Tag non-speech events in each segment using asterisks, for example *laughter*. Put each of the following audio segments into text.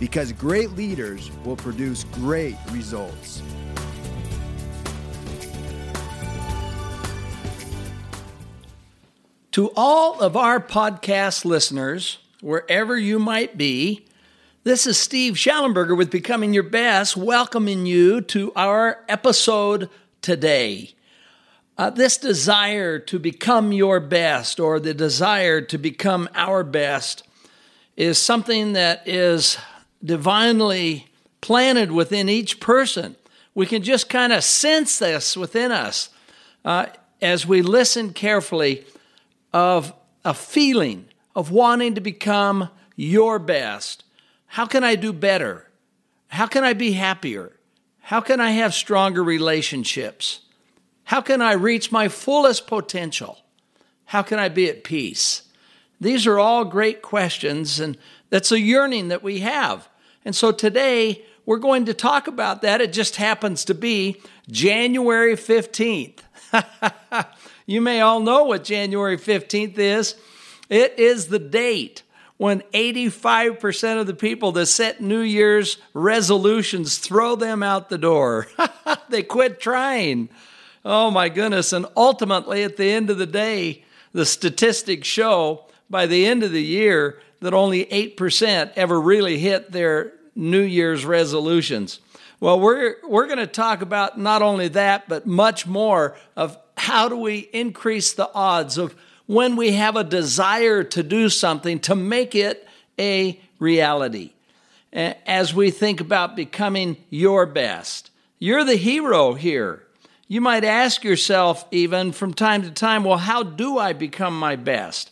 Because great leaders will produce great results. To all of our podcast listeners, wherever you might be, this is Steve Shallenberger with Becoming Your Best, welcoming you to our episode today. Uh, this desire to become your best or the desire to become our best is something that is divinely planted within each person. We can just kind of sense this within us uh, as we listen carefully of a feeling of wanting to become your best. How can I do better? How can I be happier? How can I have stronger relationships? How can I reach my fullest potential? How can I be at peace? These are all great questions, and that's a yearning that we have. And so today we're going to talk about that. It just happens to be January 15th. *laughs* you may all know what January 15th is. It is the date when 85% of the people that set New Year's resolutions throw them out the door. *laughs* they quit trying. Oh my goodness. And ultimately, at the end of the day, the statistics show by the end of the year that only 8% ever really hit their New Year's resolutions. Well, we're, we're going to talk about not only that, but much more of how do we increase the odds of when we have a desire to do something to make it a reality. As we think about becoming your best, you're the hero here. You might ask yourself, even from time to time, well, how do I become my best?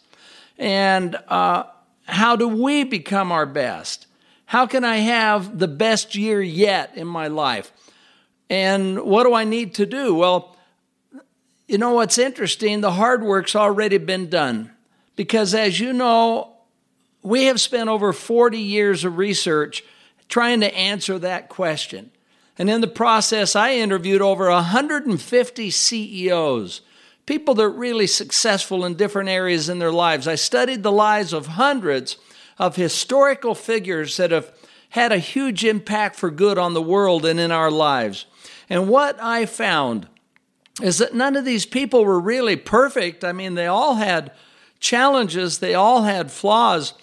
And uh, how do we become our best? How can I have the best year yet in my life? And what do I need to do? Well, you know what's interesting? The hard work's already been done. Because as you know, we have spent over 40 years of research trying to answer that question. And in the process, I interviewed over 150 CEOs, people that are really successful in different areas in their lives. I studied the lives of hundreds of historical figures that have had a huge impact for good on the world and in our lives. And what I found is that none of these people were really perfect. I mean, they all had challenges, they all had flaws,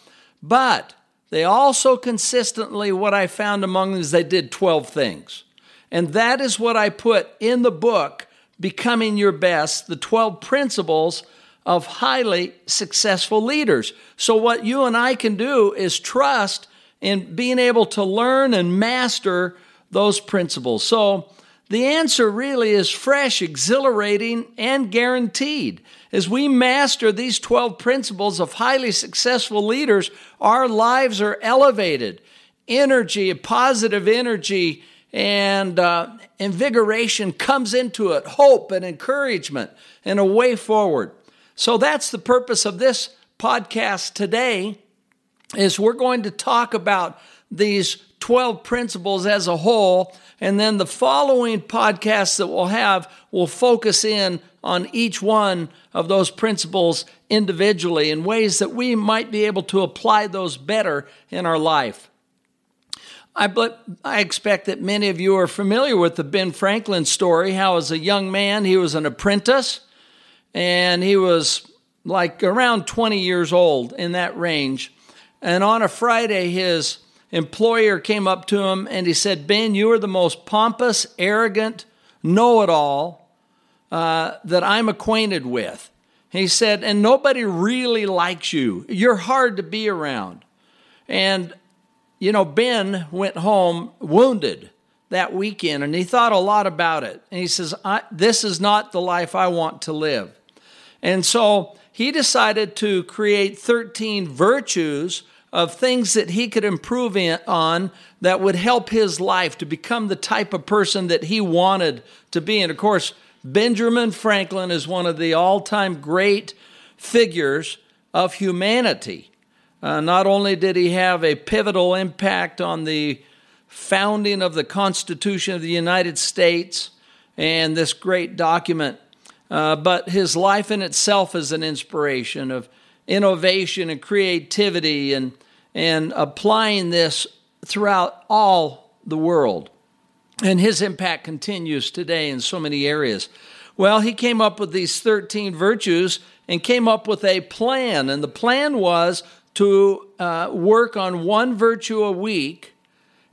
but they also consistently, what I found among them is they did 12 things. And that is what I put in the book, Becoming Your Best, the 12 principles of highly successful leaders. So, what you and I can do is trust in being able to learn and master those principles. So, the answer really is fresh, exhilarating, and guaranteed. As we master these 12 principles of highly successful leaders, our lives are elevated. Energy, positive energy, and uh, invigoration comes into it, hope and encouragement, and a way forward. So that's the purpose of this podcast today is we're going to talk about these 12 principles as a whole and then the following podcasts that we'll have will focus in on each one of those principles individually in ways that we might be able to apply those better in our life. I, but I expect that many of you are familiar with the Ben Franklin story, how as a young man he was an apprentice and he was like around 20 years old in that range. And on a Friday, his employer came up to him and he said, Ben, you are the most pompous, arrogant, know it all uh, that I'm acquainted with. He said, and nobody really likes you. You're hard to be around. And, you know, Ben went home wounded that weekend and he thought a lot about it. And he says, This is not the life I want to live. And so he decided to create 13 virtues of things that he could improve in, on that would help his life to become the type of person that he wanted to be. And of course, Benjamin Franklin is one of the all time great figures of humanity. Uh, not only did he have a pivotal impact on the founding of the Constitution of the United States and this great document, uh, but his life in itself is an inspiration of innovation and creativity and, and applying this throughout all the world. And his impact continues today in so many areas. Well, he came up with these 13 virtues and came up with a plan. And the plan was to uh, work on one virtue a week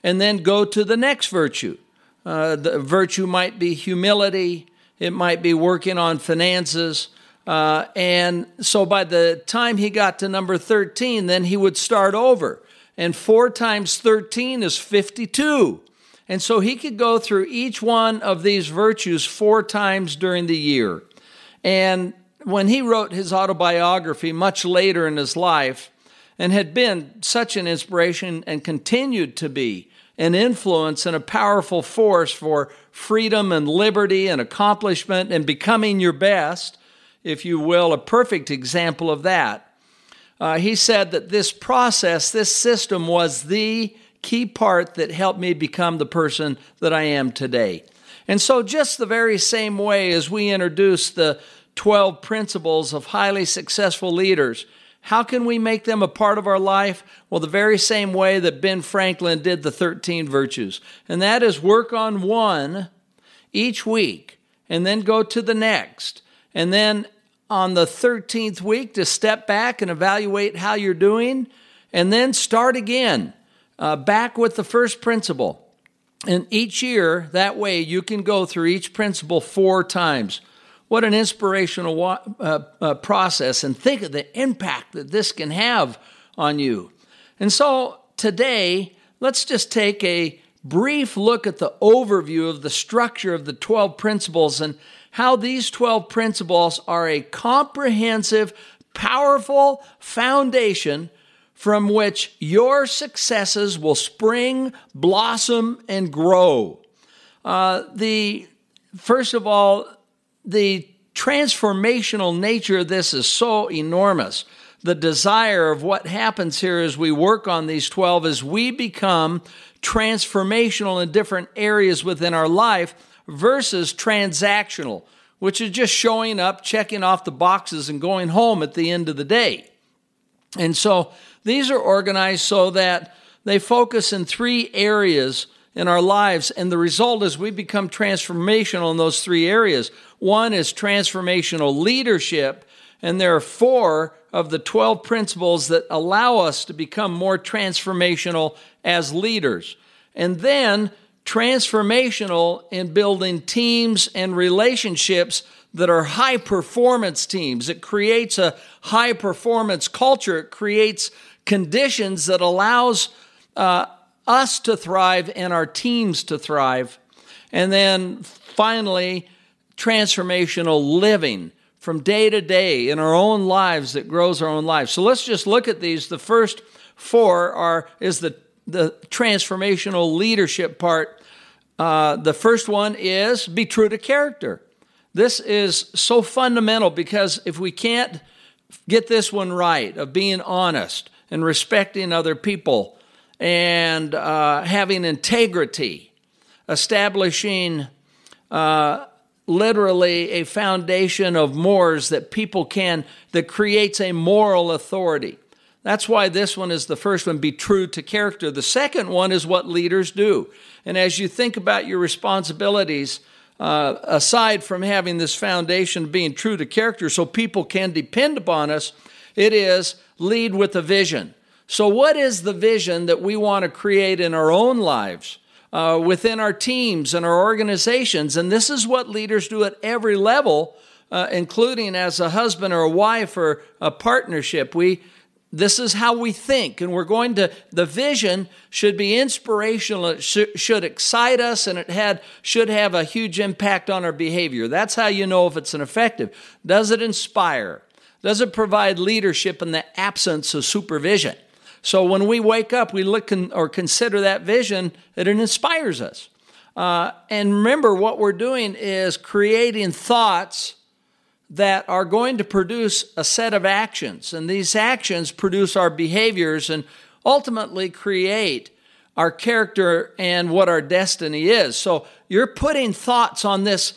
and then go to the next virtue. Uh, the virtue might be humility, it might be working on finances. Uh, and so by the time he got to number 13, then he would start over. And four times 13 is 52. And so he could go through each one of these virtues four times during the year. And when he wrote his autobiography much later in his life, and had been such an inspiration and continued to be an influence and a powerful force for freedom and liberty and accomplishment and becoming your best, if you will, a perfect example of that. Uh, he said that this process, this system was the key part that helped me become the person that I am today. And so, just the very same way as we introduce the 12 principles of highly successful leaders, how can we make them a part of our life? Well, the very same way that Ben Franklin did the 13 virtues. And that is work on one each week and then go to the next. And then on the 13th week to step back and evaluate how you're doing and then start again uh, back with the first principle. And each year, that way, you can go through each principle four times. What an inspirational uh, uh, process, and think of the impact that this can have on you. And so, today, let's just take a brief look at the overview of the structure of the 12 principles and how these 12 principles are a comprehensive, powerful foundation from which your successes will spring, blossom, and grow. Uh, the first of all, the transformational nature of this is so enormous. The desire of what happens here as we work on these 12 is we become transformational in different areas within our life versus transactional, which is just showing up, checking off the boxes, and going home at the end of the day. And so these are organized so that they focus in three areas in our lives, and the result is we become transformational in those three areas. One is transformational leadership, and there are four of the 12 principles that allow us to become more transformational as leaders. And then transformational in building teams and relationships that are high performance teams. It creates a high performance culture. It creates conditions that allows uh, us to thrive and our teams to thrive. And then finally, transformational living from day to day in our own lives that grows our own lives. So let's just look at these. The first four are is the the transformational leadership part. Uh, the first one is be true to character. This is so fundamental because if we can't get this one right of being honest, and respecting other people and uh, having integrity, establishing uh, literally a foundation of mores that people can, that creates a moral authority. That's why this one is the first one be true to character. The second one is what leaders do. And as you think about your responsibilities, uh, aside from having this foundation of being true to character so people can depend upon us, it is lead with a vision. So, what is the vision that we want to create in our own lives, uh, within our teams and our organizations? And this is what leaders do at every level, uh, including as a husband or a wife or a partnership. We this is how we think, and we're going to. The vision should be inspirational. It sh- should excite us, and it had should have a huge impact on our behavior. That's how you know if it's an effective. Does it inspire? Does it provide leadership in the absence of supervision? So when we wake up, we look or consider that vision, that it inspires us. Uh, and remember, what we're doing is creating thoughts that are going to produce a set of actions. And these actions produce our behaviors and ultimately create our character and what our destiny is. So you're putting thoughts on this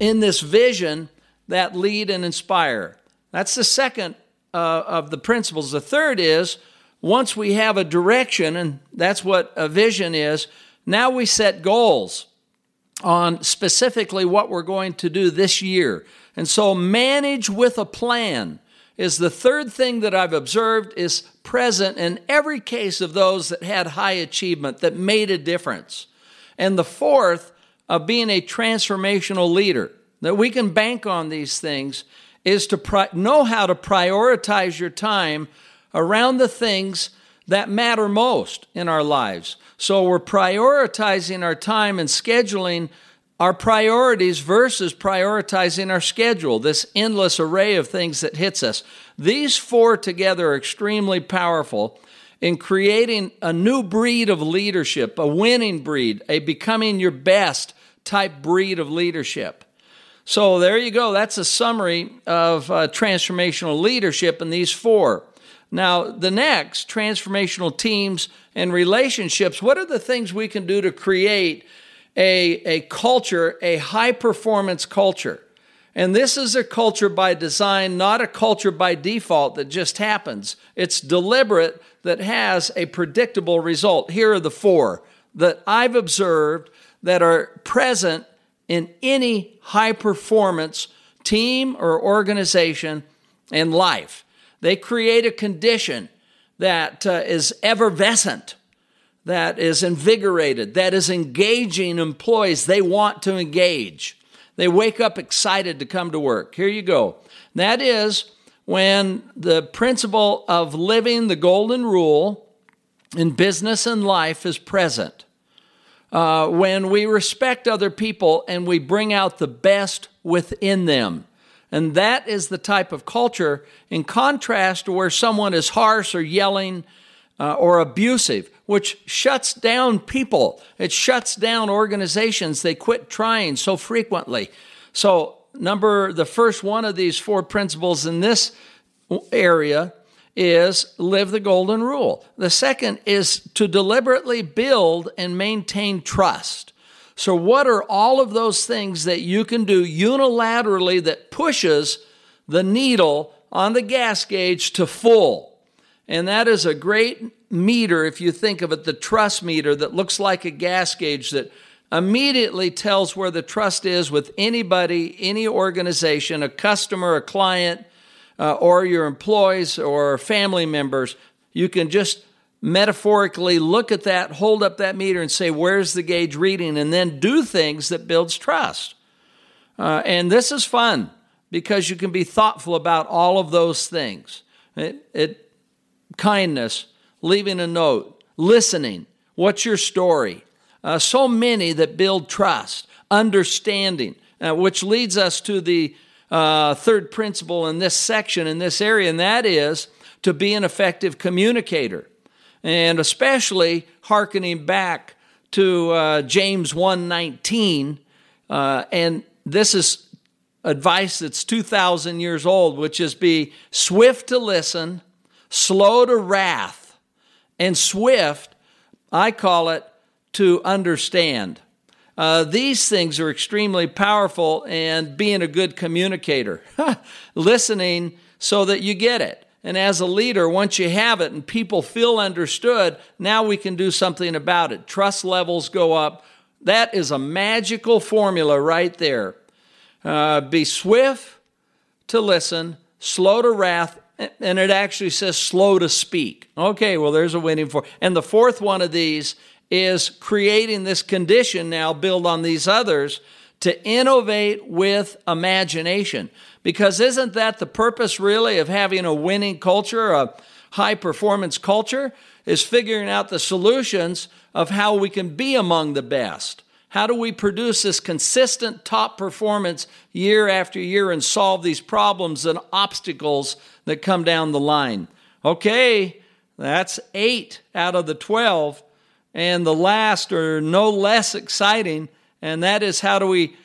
in this vision that lead and inspire. That's the second uh, of the principles. The third is once we have a direction, and that's what a vision is, now we set goals on specifically what we're going to do this year. And so manage with a plan is the third thing that I've observed is present in every case of those that had high achievement that made a difference. And the fourth of being a transformational leader that we can bank on these things is to pri- know how to prioritize your time around the things that matter most in our lives. So we're prioritizing our time and scheduling our priorities versus prioritizing our schedule, this endless array of things that hits us. These four together are extremely powerful in creating a new breed of leadership, a winning breed, a becoming your best type breed of leadership. So there you go. That's a summary of uh, transformational leadership in these four. Now, the next, transformational teams and relationships, what are the things we can do to create a, a culture, a high performance culture? And this is a culture by design, not a culture by default that just happens. It's deliberate that has a predictable result. Here are the four that I've observed that are present in any high performance team or organization in life. They create a condition that uh, is effervescent, that is invigorated, that is engaging employees. They want to engage. They wake up excited to come to work. Here you go. That is when the principle of living the golden rule in business and life is present. Uh, when we respect other people and we bring out the best within them. And that is the type of culture, in contrast to where someone is harsh or yelling uh, or abusive, which shuts down people. It shuts down organizations. They quit trying so frequently. So, number the first one of these four principles in this area is live the golden rule. The second is to deliberately build and maintain trust. So, what are all of those things that you can do unilaterally that pushes the needle on the gas gauge to full? And that is a great meter, if you think of it, the trust meter that looks like a gas gauge that immediately tells where the trust is with anybody, any organization, a customer, a client, uh, or your employees or family members. You can just metaphorically look at that, hold up that meter, and say, Where's the gauge reading? And then do things that builds trust. Uh, and this is fun because you can be thoughtful about all of those things. It, it, kindness, leaving a note, listening. What's your story? Uh, so many that build trust, understanding, uh, which leads us to the uh, third principle in this section, in this area, and that is to be an effective communicator and especially hearkening back to uh, James 1:19, uh, and this is advice that's 2,000 years old, which is be swift to listen, slow to wrath, and swift, I call it, to understand. Uh, these things are extremely powerful and being a good communicator, *laughs* listening so that you get it. And as a leader, once you have it and people feel understood, now we can do something about it. Trust levels go up. That is a magical formula right there. Uh, be swift to listen, slow to wrath, and it actually says slow to speak. Okay, well, there's a winning for. And the fourth one of these is creating this condition now, build on these others, to innovate with imagination. Because isn't that the purpose really of having a winning culture, a high performance culture? Is figuring out the solutions of how we can be among the best. How do we produce this consistent top performance year after year and solve these problems and obstacles that come down the line? Okay, That's eight out of the 12. And the last are no less exciting, and that is how do we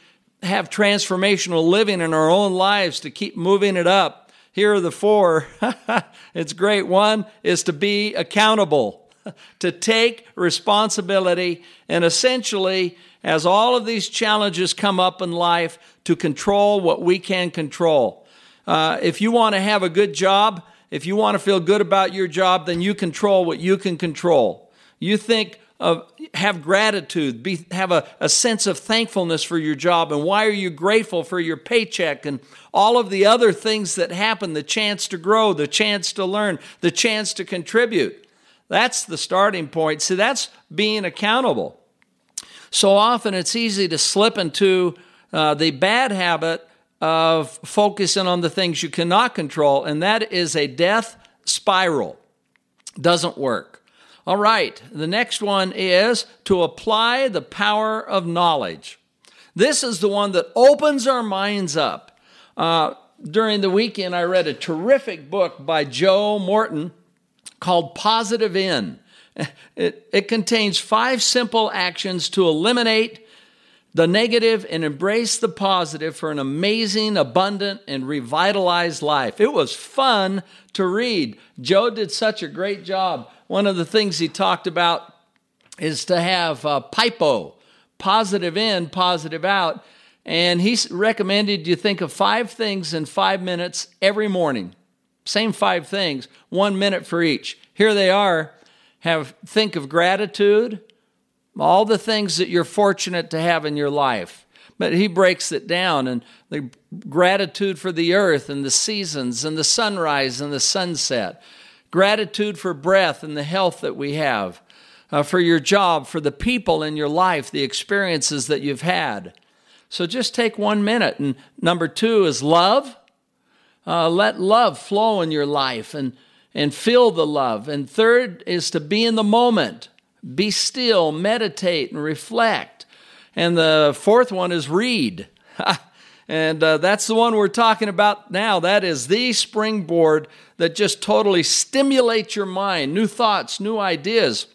have transformational living in our own lives to keep moving it up. Here are the four. *laughs* it's great. One is to be accountable, *laughs* to take responsibility, and essentially, as all of these challenges come up in life, to control what we can control. Uh, if you want to have a good job, if you want to feel good about your job, then you control what you can control. You think have gratitude, be, have a, a sense of thankfulness for your job, and why are you grateful for your paycheck and all of the other things that happen the chance to grow, the chance to learn, the chance to contribute. That's the starting point. See, that's being accountable. So often it's easy to slip into uh, the bad habit of focusing on the things you cannot control, and that is a death spiral. Doesn't work. All right, the next one is to apply the power of knowledge. This is the one that opens our minds up. Uh, during the weekend, I read a terrific book by Joe Morton called Positive In. *laughs* It, it contains five simple actions to eliminate the negative and embrace the positive for an amazing, abundant, and revitalized life. It was fun to read. Joe did such a great job one of the things he talked about is to have uh, PIPO, positive in, positive out. And he recommended you think of five things in five minutes every morning. Same five things, one minute for each. Here they are. Have think of gratitude, all the things that you're fortunate to have in your life. But he breaks it down and the gratitude for the earth and the seasons and the sunrise and the sunset gratitude for breath and the health that we have, uh, for your job, for the people in your life, the experiences that you've had. So just take one minute. And number two is love. Uh, let love flow in your life and, and feel the love. And third is to be in the moment, be still, meditate, and reflect. And the fourth one is read. And uh, that's the one we're talking about now. That is the springboard that just totally stimulates your mind, new thoughts, new ideas.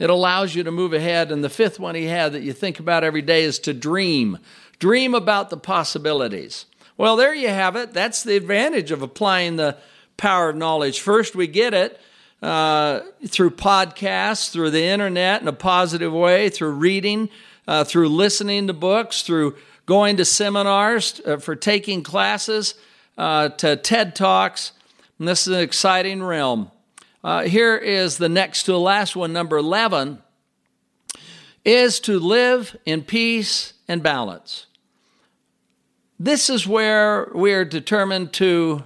It allows you to move ahead. And the fifth one he had that you think about every day is to dream. Dream about the possibilities. Well, there you have it. That's the advantage of applying the power of knowledge. First, we get it uh, through podcasts, through the internet in a positive way, through reading, uh, through listening to books, through going to seminars, uh, for taking classes, uh, to TED Talks. And this is an exciting realm. Uh, here is the next to the last one, number 11, is to live in peace and balance. This is where we are determined to,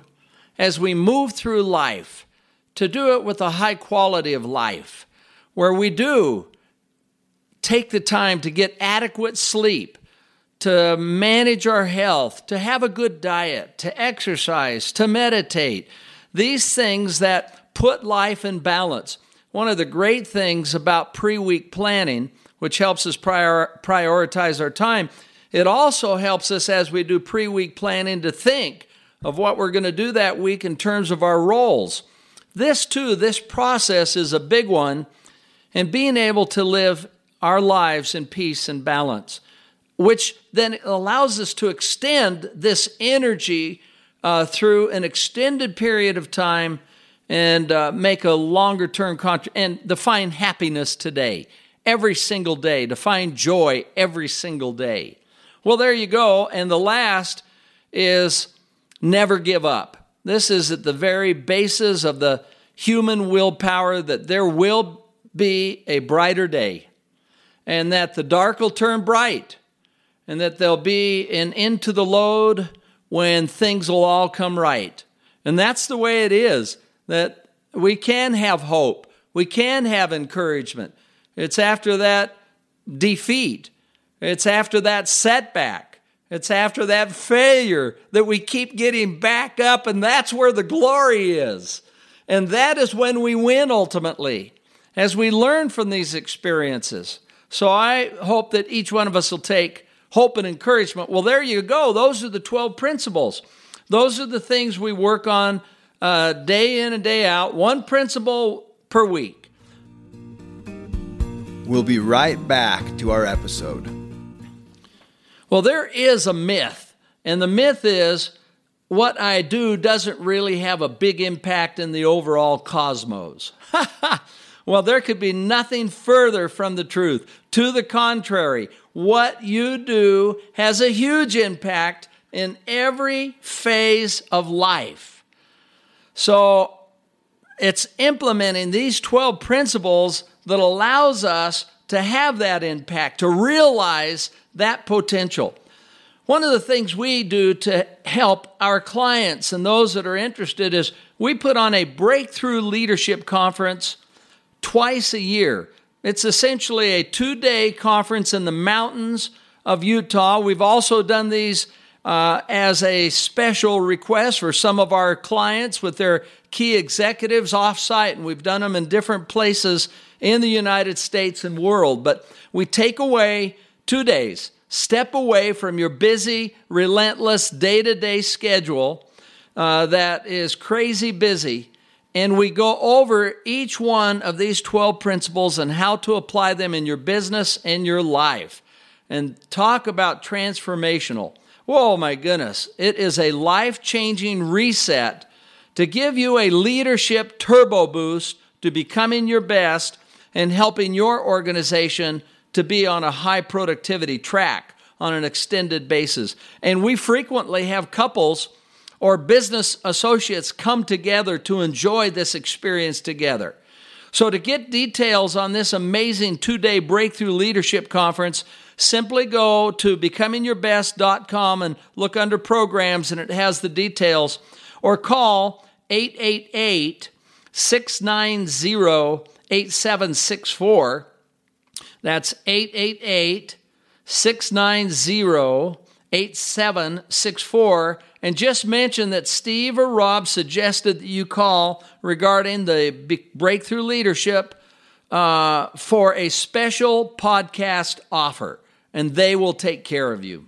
as we move through life, to do it with a high quality of life, where we do take the time to get adequate sleep, to manage our health, to have a good diet, to exercise, to meditate. These things that put life in balance. One of the great things about pre week planning, which helps us prior, prioritize our time, it also helps us as we do pre week planning to think of what we're going to do that week in terms of our roles. This, too, this process is a big one, and being able to live our lives in peace and balance which then allows us to extend this energy uh, through an extended period of time and uh, make a longer term contract and define happiness today, every single day, define joy every single day. Well, there you go. And the last is never give up. This is at the very basis of the human willpower that there will be a brighter day and that the dark will turn bright and that there'll be an end to the load when things will all come right. And that's the way it is that we can have hope, we can have encouragement. It's after that defeat, it's after that setback, it's after that failure that we keep getting back up, and that's where the glory is. And that is when we win ultimately, as we learn from these experiences. So I hope that each one of us will take hope and encouragement. Well, there you go. Those are the 12 principles. Those are the things we work on uh, day in and day out. One principle per week. We'll be right back to our episode. Well, there is a myth, and the myth is what I do doesn't really have a big impact in the overall cosmos. *laughs* well, there could be nothing further from the truth. To the contrary, what you do has a huge impact in every phase of life. So, it's implementing these 12 principles that allows us to have that impact, to realize that potential. One of the things we do to help our clients and those that are interested is we put on a breakthrough leadership conference twice a year. It's essentially a two day conference in the mountains of Utah. We've also done these uh, as a special request for some of our clients with their key executives offsite, and we've done them in different places in the United States and world. But we take away two days Step away from your busy, relentless day to day schedule uh, that is crazy busy. And we go over each one of these 12 principles and how to apply them in your business and your life. And talk about transformational. Whoa, my goodness. It is a life changing reset to give you a leadership turbo boost to becoming your best and helping your organization to be on a high productivity track on an extended basis. And we frequently have couples or business associates come together to enjoy this experience together. So, to get details on this amazing two day breakthrough leadership conference, simply go to becomingyourbest.com and look under programs, and it has the details, or call 888 690 8764. That's 888 690 8764 and just mention that Steve or Rob suggested that you call regarding the breakthrough leadership uh, for a special podcast offer, and they will take care of you.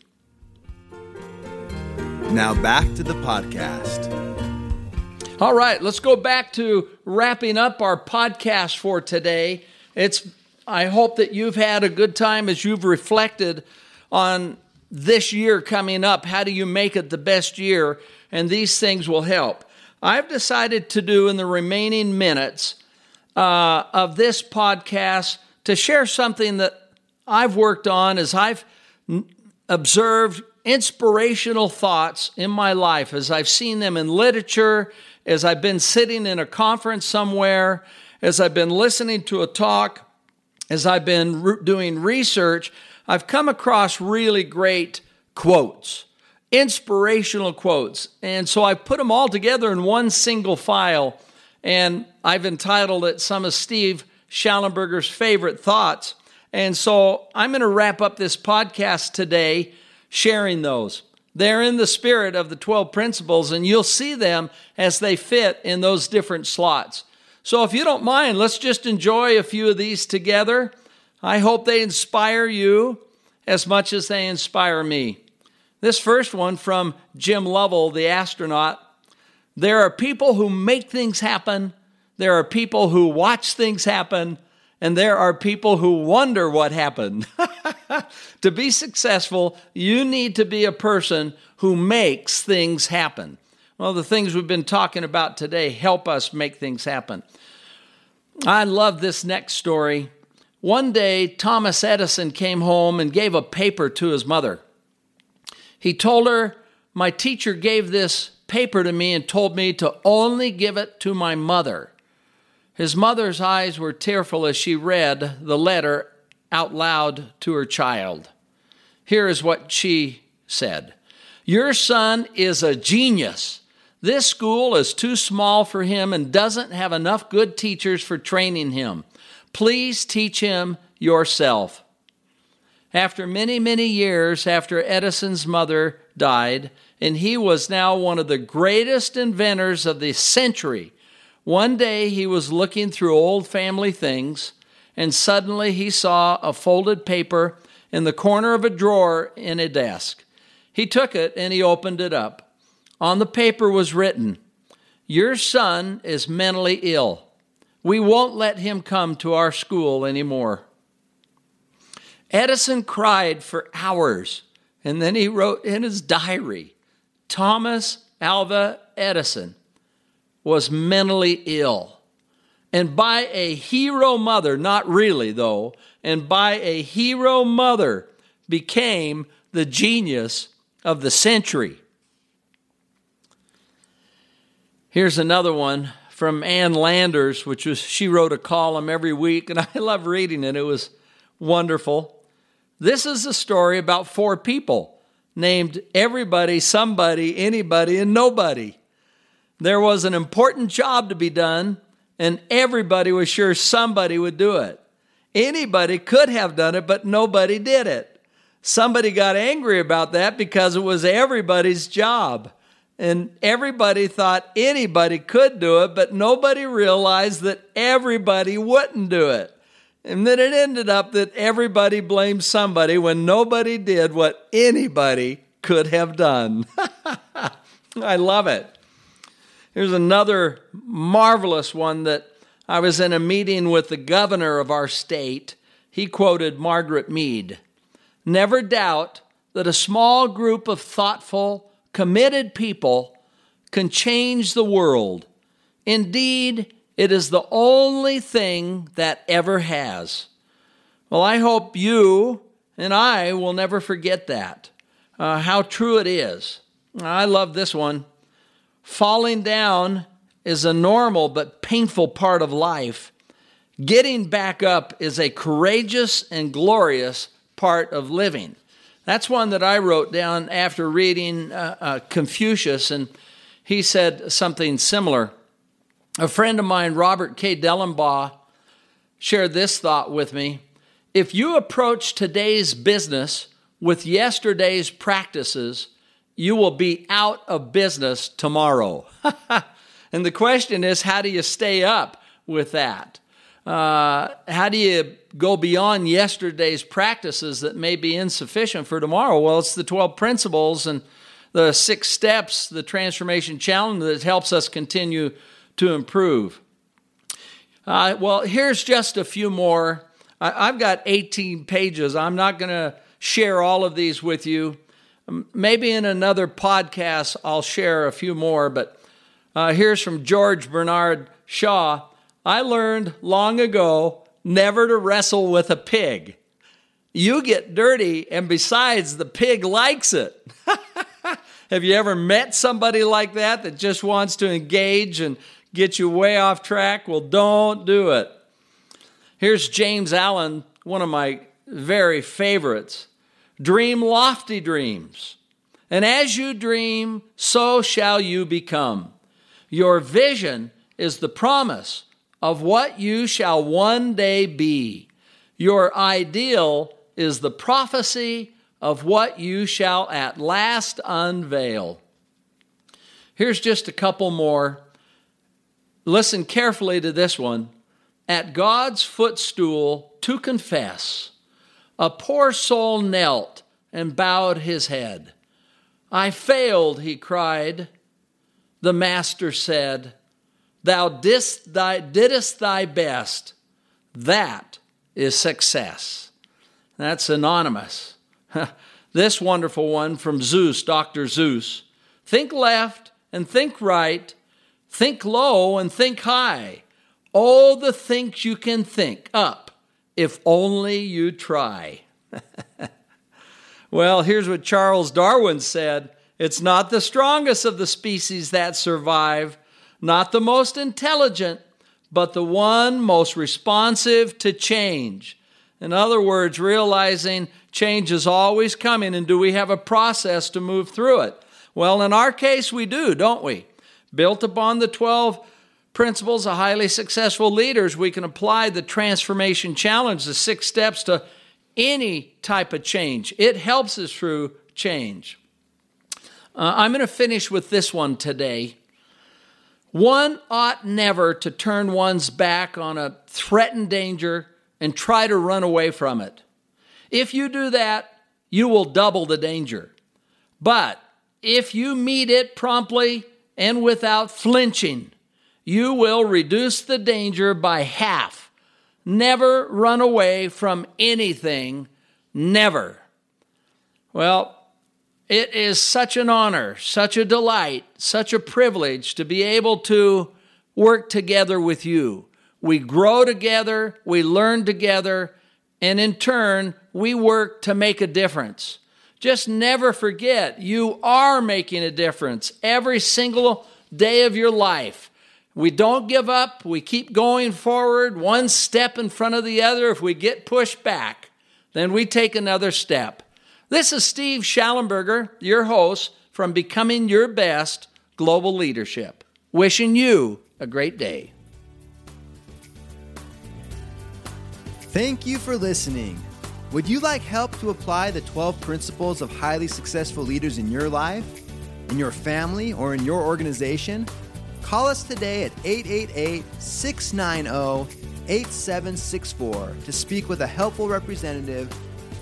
Now back to the podcast. All right, let's go back to wrapping up our podcast for today. It's I hope that you've had a good time as you've reflected on this year coming up. How do you make it the best year? And these things will help. I've decided to do in the remaining minutes uh, of this podcast to share something that I've worked on as I've observed inspirational thoughts in my life, as I've seen them in literature, as I've been sitting in a conference somewhere, as I've been listening to a talk as I've been re- doing research, I've come across really great quotes, inspirational quotes. And so I put them all together in one single file, and I've entitled it Some of Steve Shallenberger's Favorite Thoughts. And so I'm going to wrap up this podcast today sharing those. They're in the spirit of the 12 principles, and you'll see them as they fit in those different slots. So if you don't mind, let's just enjoy a few of these together. I hope they inspire you as much as they inspire me. This first one from Jim Lovell, the astronaut. There are people who make things happen, there are people who watch things happen, and there are people who wonder what happened. *laughs* to be successful, you need to be a person who makes things happen. Well, the things we've been talking about today help us make things happen. I love this next story. One day, Thomas Edison came home and gave a paper to his mother. He told her, My teacher gave this paper to me and told me to only give it to my mother. His mother's eyes were tearful as she read the letter out loud to her child. Here is what she said Your son is a genius. This school is too small for him and doesn't have enough good teachers for training him. Please teach him yourself. After many, many years after Edison's mother died, and he was now one of the greatest inventors of the century, one day he was looking through old family things, and suddenly he saw a folded paper in the corner of a drawer in a desk. He took it and he opened it up. On the paper was written, Your son is mentally ill. We won't let him come to our school anymore. Edison cried for hours, and then he wrote in his diary Thomas Alva Edison was mentally ill. And by a hero mother, not really though, and by a hero mother became the genius of the century. Here's another one from Ann Landers, which was she wrote a column every week, and *laughs* I love reading it. It was wonderful. This is a story about four people named everybody, somebody, anybody, and nobody. There was an important job to be done, and everybody was sure somebody would do it. Anybody could have done it, but nobody did it. Somebody got angry about that because it was everybody's job. And everybody thought anybody could do it, but nobody realized that everybody wouldn't do it. And then it ended up that everybody blamed somebody when nobody did what anybody could have done. *laughs* I love it. Here's another marvelous one that I was in a meeting with the governor of our state. He quoted Margaret Mead Never doubt that a small group of thoughtful, committed people can change the world. Indeed, it is the only thing that ever has. Well, I hope you and I will never forget that, uh, how true it is. I love this one. Falling down is a normal but painful part of life. Getting back up is a courageous and glorious part of living. That's one that I wrote down after reading uh, uh, Confucius, and he said something similar. A friend of mine, Robert K. Dellenbaugh, shared this thought with me. If you approach today's business with yesterday's practices, you will be out of business tomorrow. *laughs* and the question is, how do you stay up with that? Uh, how do you go beyond yesterday's practices that may be insufficient for tomorrow? Well, it's the 12 principles and the six steps, the transformation challenge that helps us continue to improve. Uh, well, here's just a few more. I, I've got 18 pages. I'm not going to share all of these with you. Maybe in another podcast, I'll share a few more, but uh, here's from George Bernard Shaw. I learned long ago never to wrestle with a pig. You get dirty, and besides, the pig likes it. *laughs* Have you ever met somebody like that that just wants to engage and get you way off track? Well, don't do it. Here's James Allen, one of my very favorites. Dream lofty dreams. And as you dream, so shall you become. Your vision is the promise of what you shall one day be. Your ideal is the prophecy of what you shall at last unveil. Here's just a couple more Listen carefully to this one. At God's footstool to confess, a poor soul knelt and bowed his head. I failed, he cried. The master said, Thou didst thy, didst thy best. That is success. That's anonymous. *laughs* this wonderful one from Seuss, Dr. Seuss. Think left and think right Think low and think high. All the things you can think up, if only you try. *laughs* well, here's what Charles Darwin said It's not the strongest of the species that survive, not the most intelligent, but the one most responsive to change. In other words, realizing change is always coming, and do we have a process to move through it? Well, in our case, we do, don't we? Built upon the 12 principles of highly successful leaders, we can apply the transformation challenge, the six steps to any type of change. It helps us through change. Uh, I'm going to finish with this one today. One ought never to turn one's back on a threatened danger and try to run away from it. If you do that, you will double the danger. But if you meet it promptly and without flinching. you will reduce the danger by half. Never run away from anything. Never. Well, it is such an honor, such a delight, such a privilege to be able to work together with you. We grow together, we learn together, and in turn, we work to make a difference. Just never forget you are making a difference every single day of your life. We don't give up. We keep going forward, one step in front of the other. If we get pushed back, then we take another step. This is Steve Shallenberger, your host from Becoming Your Best Global Leadership. Wishing you a great day. Thank you for listening. Would you like help to apply the 12 principles of highly successful leaders in your life, in your family, or in your organization? Call us today at 888 690 8764 to speak with a helpful representative